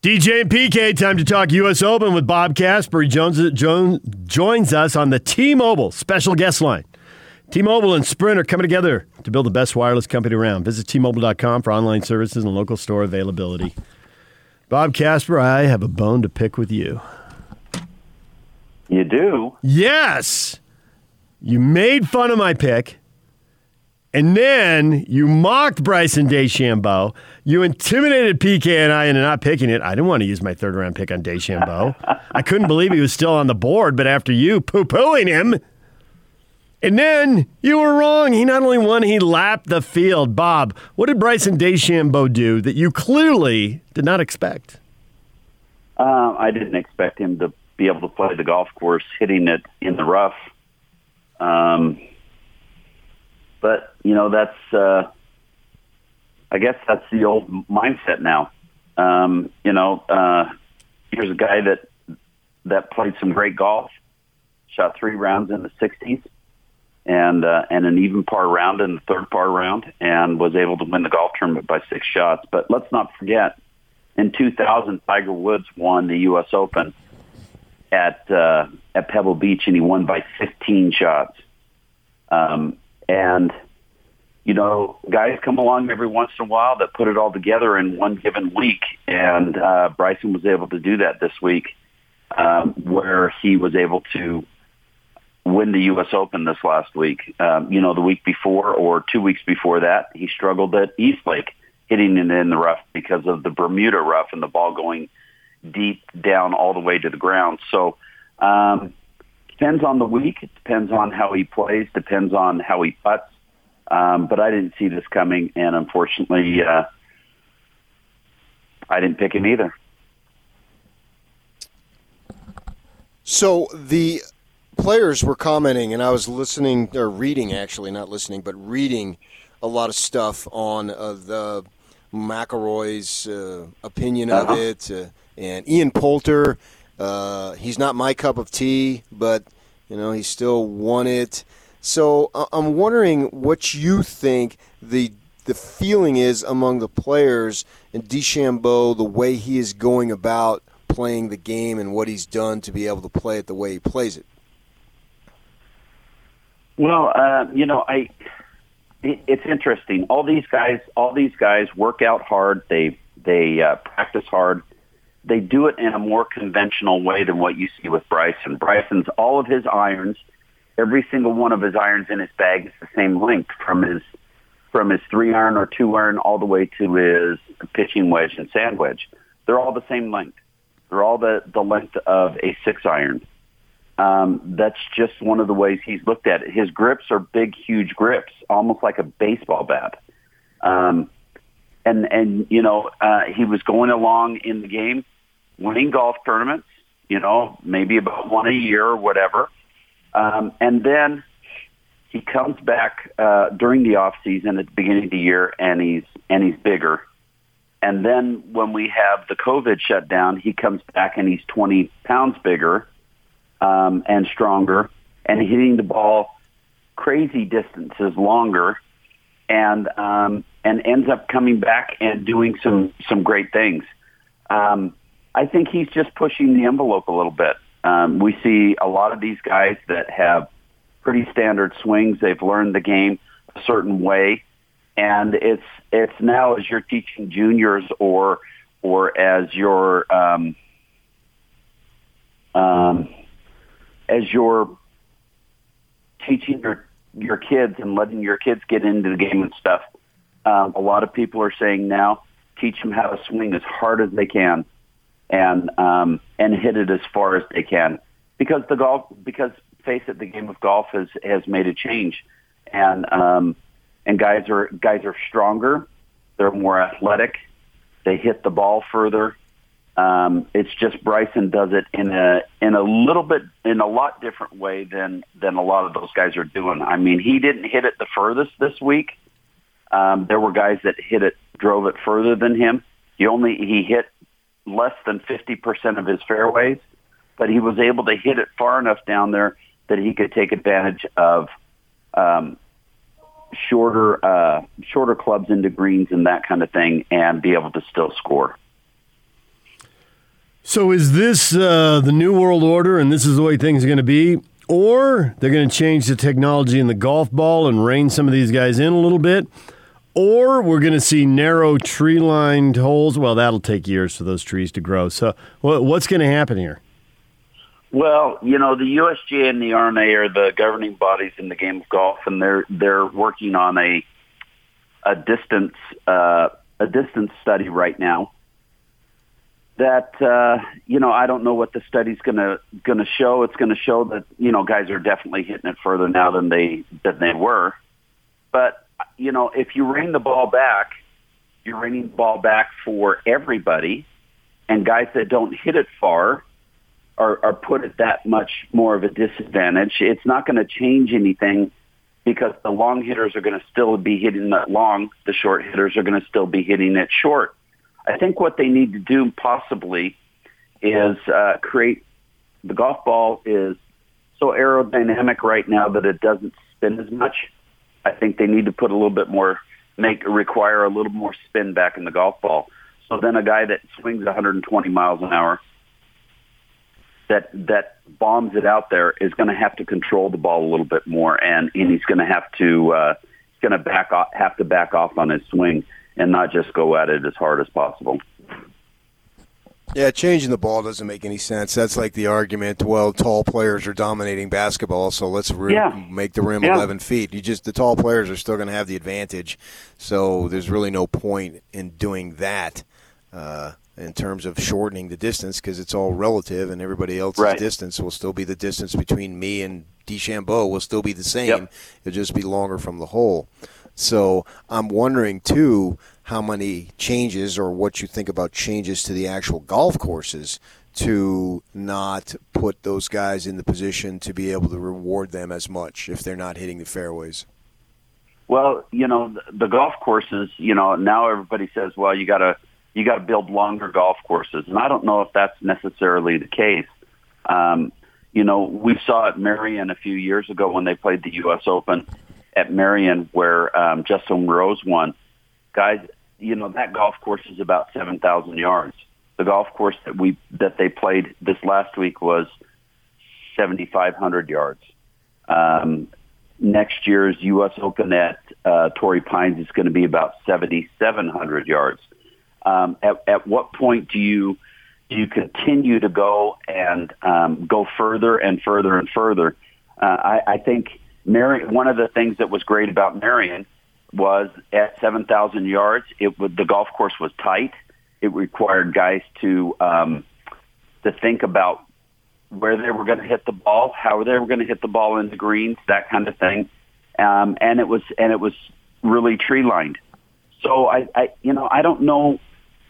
DJ and PK, time to talk U.S. Open with Bob Casper. Jones, joins, joins, joins us on the T-Mobile special guest line. T-Mobile and Sprint are coming together to build the best wireless company around. Visit T-Mobile.com for online services and local store availability. Bob Casper, I have a bone to pick with you. You do? Yes. You made fun of my pick. And then you mocked Bryson DeChambeau. You intimidated PK and I into not picking it. I didn't want to use my third round pick on DeChambeau. I couldn't believe he was still on the board, but after you poo pooing him, and then you were wrong. He not only won, he lapped the field. Bob, what did Bryson DeChambeau do that you clearly did not expect? Uh, I didn't expect him to be able to play the golf course hitting it in the rough. Um, but you know that's uh, I guess that's the old mindset now. Um, you know, uh, here's a guy that that played some great golf, shot three rounds in the 60s, and uh, and an even par round in the third par round, and was able to win the golf tournament by six shots. But let's not forget, in 2000, Tiger Woods won the U.S. Open at uh, at Pebble Beach, and he won by 15 shots. Um, and you know, guys come along every once in a while that put it all together in one given week, and uh, Bryson was able to do that this week, um, where he was able to win the U.S. Open this last week. Um, you know, the week before or two weeks before that, he struggled at Eastlake, hitting it in the rough because of the Bermuda rough and the ball going deep down all the way to the ground. So. Um, depends on the week. It depends on how he plays. Depends on how he puts. Um, but I didn't see this coming, and unfortunately, uh, I didn't pick him either. So the players were commenting, and I was listening or reading, actually, not listening, but reading a lot of stuff on uh, the McIlroy's uh, opinion Uh-huh. of it, uh, and Ian Poulter. Uh, he's not my cup of tea, but you know he still won it. So uh, I'm wondering what you think the the feeling is among the players and DeChambeau, the way he is going about playing the game and what he's done to be able to play it the way he plays it. Well, uh, you know, I it, it's interesting. All these guys, all these guys work out hard. They they uh, practice hard. They do it in a more conventional way than what you see with Bryson. Bryson's all of his irons, every single one of his irons in his bag is the same length from his from his three iron or two iron all the way to his pitching wedge and sand wedge. They're all the same length. They're all the the length of a six iron. Um, that's just one of the ways he's looked at it. His grips are big, huge grips, almost like a baseball bat. Um, and and you know uh, he was going along in the game, winning golf tournaments. You know, maybe about one a year or whatever. Um, and then he comes back uh, during the off season at the beginning of the year, and he's and he's bigger. And then when we have the COVID shutdown, he comes back and he's 20 pounds bigger um, and stronger, and hitting the ball crazy distances longer, and um, and ends up coming back and doing some some great things. Um, I think he's just pushing the envelope a little bit. Um, we see a lot of these guys that have pretty standard swings. They've learned the game a certain way, and it's it's now as you're teaching juniors or or as you're um, um, as you're teaching your your kids and letting your kids get into the game and stuff. Um, a lot of people are saying now teach them how to swing as hard as they can and um, and hit it as far as they can. Because the golf because face it the game of golf has has made a change. And um, and guys are guys are stronger. They're more athletic. They hit the ball further. Um, it's just Bryson does it in a in a little bit in a lot different way than than a lot of those guys are doing. I mean, he didn't hit it the furthest this week. Um, there were guys that hit it, drove it further than him. He only he hit less than fifty percent of his fairways, but he was able to hit it far enough down there that he could take advantage of um, shorter uh, shorter clubs into greens and that kind of thing, and be able to still score. So is this uh, the new world order, and this is the way things are going to be, or they're going to change the technology in the golf ball and rein some of these guys in a little bit, or we're going to see narrow tree-lined holes? Well, that'll take years for those trees to grow. So, what's going to happen here? Well, you know, the USGA and the R&A are the governing bodies in the game of golf, and they're they're working on a a distance uh, a distance study right now that uh, you know I don't know what the study's going to going to show. It's going to show that you know guys are definitely hitting it further now than they than they were. But you know if you rein the ball back, you're reining the ball back for everybody, and guys that don't hit it far are, are put at that much more of a disadvantage. It's not going to change anything because the long hitters are going to still be hitting that long. The short hitters are going to still be hitting it short. I think what they need to do possibly is uh, create the golf ball is so aerodynamic right now that it doesn't spin as much. I think they need to put a little bit more, make require a little more spin back in the golf ball. So then a guy that swings 120 miles an hour, that that bombs it out there, is going to have to control the ball a little bit more, and and he's going to have to uh, going to back off, have to back off on his swing and not just go at it as hard as possible. Yeah, changing the ball doesn't make any sense. That's like the argument. Well, tall players are dominating basketball, so let's rim, yeah. make the rim yeah. 11 feet. You just the tall players are still going to have the advantage, so there's really no point in doing that uh, in terms of shortening the distance because it's all relative, and everybody else's right. distance will still be the distance between me and DeChambeau will still be the same. Yep. It'll just be longer from the hole. So I'm wondering too how many changes or what you think about changes to the actual golf courses to not put those guys in the position to be able to reward them as much if they're not hitting the fairways. Well, you know, the, golf courses, you know, now everybody says, well, you got to you got to build longer golf courses, and I don't know if that's necessarily the case. Um, you know, we saw at Merion a few years ago when they played the U.S. Open at Merion where um, Justin Rose won. Guys, you know that golf course is about seven thousand yards. The golf course that we that they played this last week was seventy five hundred yards. Um, next year's U.S. Open at uh, Torrey Pines is going to be about seventy seven hundred yards. Um, at, at what point do you do you continue to go and um, go further and further and further? Uh, I, I think Merion, one of the things that was great about Merion was at 7,000 yards, it would, the golf course was tight. It required guys to um, to think about where they were going to hit the ball, how they were going to hit the ball in the greens, that kind of thing. Um, and it was and it was really tree lined. So I, I, you know, I don't know,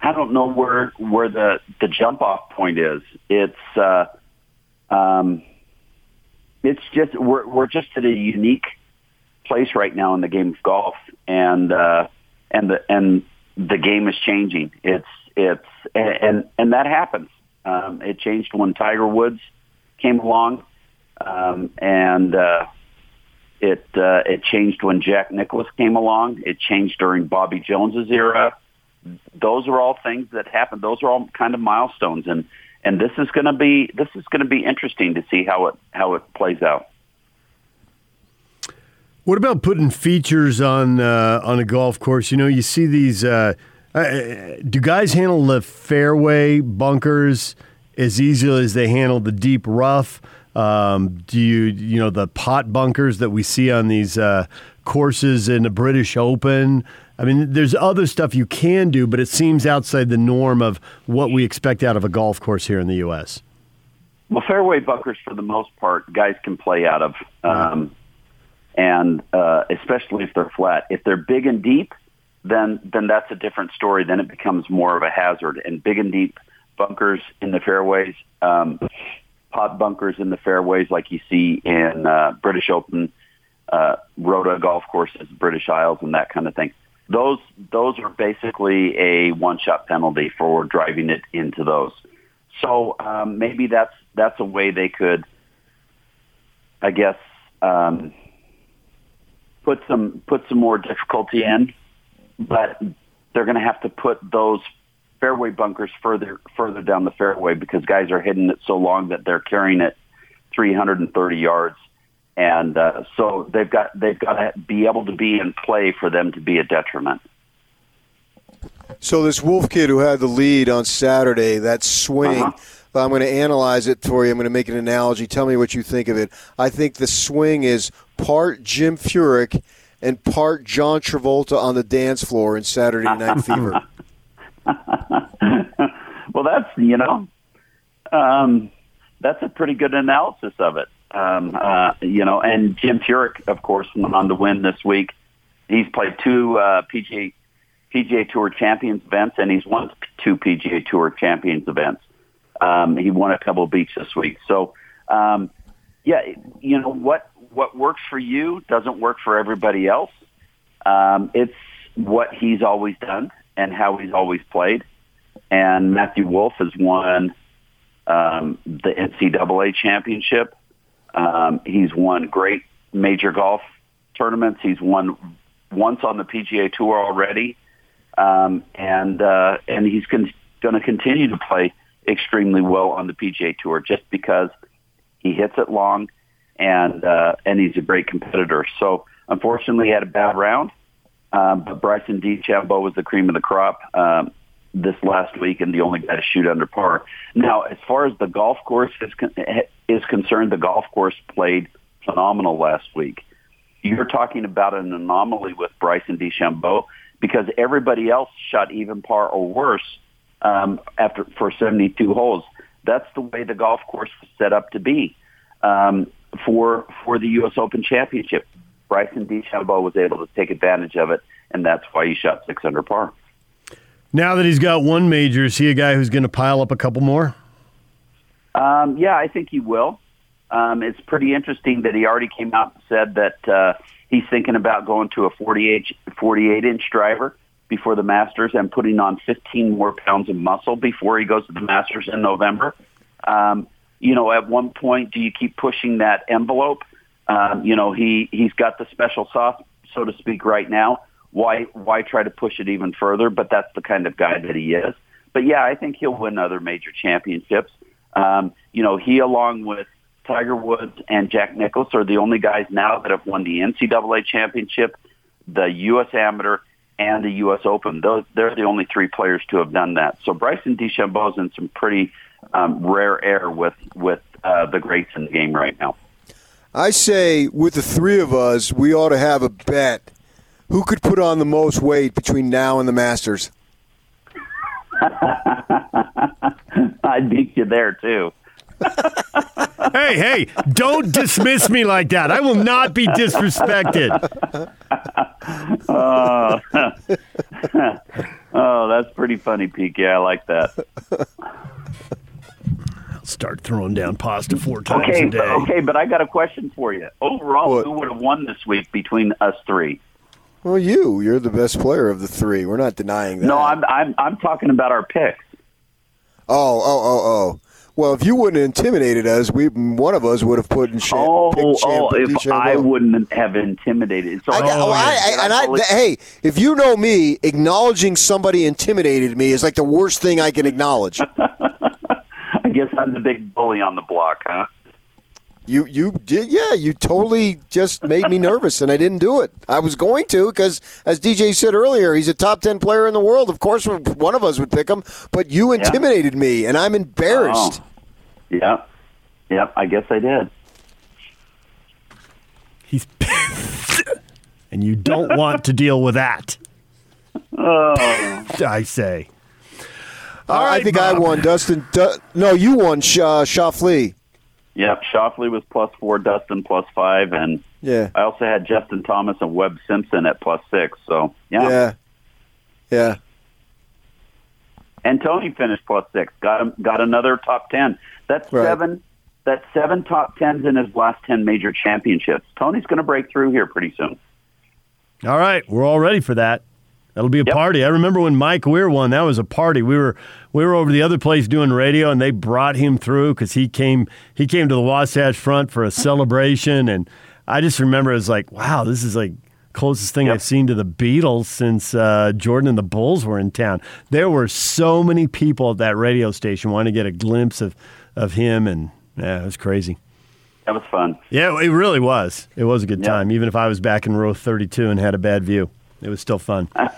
I don't know where where the the jump off point is. It's uh, um, it's just we're we're just at a unique place right now in the game of golf, and uh, and the and the game is changing. It's it's and and that happens. Um, it changed when Tiger Woods came along, um, and uh, it uh, it changed when Jack Nicklaus came along. It changed during Bobby Jones's era. Those are all things that happen. Those are all kind of milestones, and and this is going to be this is going to be interesting to see how it how it plays out. What about putting features on uh, on a golf course? You know, you see these. Uh, uh, do guys handle the fairway bunkers as easily as they handle the deep rough? Um, do you you know the pot bunkers that we see on these uh, courses in the British Open? I mean, there's other stuff you can do, but it seems outside the norm of what we expect out of a golf course here in the U.S. Well, fairway bunkers, for the most part, guys can play out of, um, and uh, especially if they're flat. If they're big and deep, then then that's a different story. Then it becomes more of a hazard. And big and deep bunkers in the fairways, um, bunkers in the fairways, like you see in uh, British Open, uh, Rota golf courses, British Isles, and that kind of thing those those are basically a one shot penalty for driving it into those. So um, maybe that's that's a way they could, I guess, um, put some put some more difficulty in, but they're going to have to put those fairway bunkers further further down the fairway because guys are hitting it so long that they're carrying it 330 yards, and uh, so they've got they've got to be able to be in play for them to be a detriment. So this Wolff kid who had the lead on Saturday, that swing. Uh-huh. I'm going to analyze it for you. I'm going to make an analogy. Tell me what you think of it. I think the swing is part Jim Furyk and part John Travolta on the dance floor in Saturday Night Fever. well, that's you know, um, that's a pretty good analysis of it. Um, uh, you know, and Jim Furyk, of course, went on to win this week. He's played two uh, PGA PGA Tour Champions events, and he's won two PGA Tour Champions events. Um, he won a Pebble Beach this week. So, um, yeah, you know what what works for you doesn't work for everybody else. Um, it's what he's always done and how he's always played. And Matthew Wolff has won um, the NCAA championship. Um, he's won great major golf tournaments. He's won once on the PGA Tour already, um, and uh, and he's con- going to continue to play extremely well on the PGA Tour just because he hits it long and uh, and he's a great competitor. So unfortunately, he had a bad round, um, but Bryson DeChambeau was the cream of the crop um, this last week and the only guy to shoot under par. Now, as far as the golf course is con- is concerned, the golf course played phenomenal last week. You're talking about an anomaly with Bryson DeChambeau because everybody else shot even par or worse um, after for 72 holes. That's the way the golf course was set up to be um, for for the U.S. Open Championship. Bryson DeChambeau was able to take advantage of it, and that's why he shot six under par. Now that he's got one major, is he a guy who's going to pile up a couple more? Um, yeah, I think he will. Um, it's pretty interesting that he already came out and said that uh, he's thinking about going to a 48, 48 inch driver before the Masters and putting on 15 more pounds of muscle before he goes to the Masters in November. Um, you know, at one point, do you keep pushing that envelope? Um, you know, he he's got the special sauce, so to speak, right now. Why why try to push it even further? But that's the kind of guy that he is. But yeah, I think he'll win other major championships. Um, you know, he along with Tiger Woods and Jack Nicklaus are the only guys now that have won the NCAA championship, the U.S. Amateur, and the U.S. Open. Those they're the only three players to have done that. So Bryson DeChambeau's in some pretty um, rare air with with uh, the greats in the game right now. I say, with the three of us, we ought to have a bet. Who could put on the most weight between now and the Masters? I'd beat you there too. hey, hey, don't dismiss me like that. I will not be disrespected. Uh, oh, that's pretty funny, PK. I like that. I'll start throwing down pasta four times Okay, a day. okay, but I got a question for you. Overall, What? who would have won this week between us three? Well, you. You're the best player of the three. We're not denying that. No, I'm I'm I'm talking about our picks. Oh, oh, oh, oh. Well, if you wouldn't have intimidated us, we one of us would have put in shit. Oh, oh, if I wouldn't have intimidated. So I, got, Oh, oh, I. I, and I, believe- hey, if you know me, acknowledging somebody intimidated me is like the worst thing I can acknowledge. I guess I'm the big bully on the block, huh? You you did yeah you totally just made me nervous and I didn't do it. I was going to because as DJ said earlier, he's a top ten player in the world. Of course, one of us would pick him, but you intimidated me and I'm embarrassed. Oh. Yeah, yeah. I guess I did. He's pissed. and you don't want to deal with that. Oh, I say. Uh, All I right, think I won. Dustin, du- no, you won. Sh- uh, Schauffele. yep. Schauffele was plus four, Dustin plus five, and Yeah, I also had Justin Thomas and Webb Simpson at plus six. So yeah. yeah, yeah. And Tony finished plus six. Got him. Got another top ten. That's Right. seven. That's seven top tens in his last ten major championships. Tony's going to break through here pretty soon. All right, we're all ready for that. That'll be a Yep. party. I remember when Mike Weir won. That was a party. We were we were over the other place doing radio, and they brought him through because he came he came to the Wasatch Front for a celebration, and I just remember it was like, wow, this is like closest thing Yep. I've seen to the Beatles since uh, Jordan and the Bulls were in town. There were so many people at that radio station wanting to get a glimpse of, of him, and yeah, it was crazy. That was fun. Yeah, it really was. It was a good Yeah. time, even if I was back in row 32 and had a bad view. It was still fun. All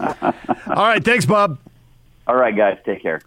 right, thanks, Bob. All right, guys, take care.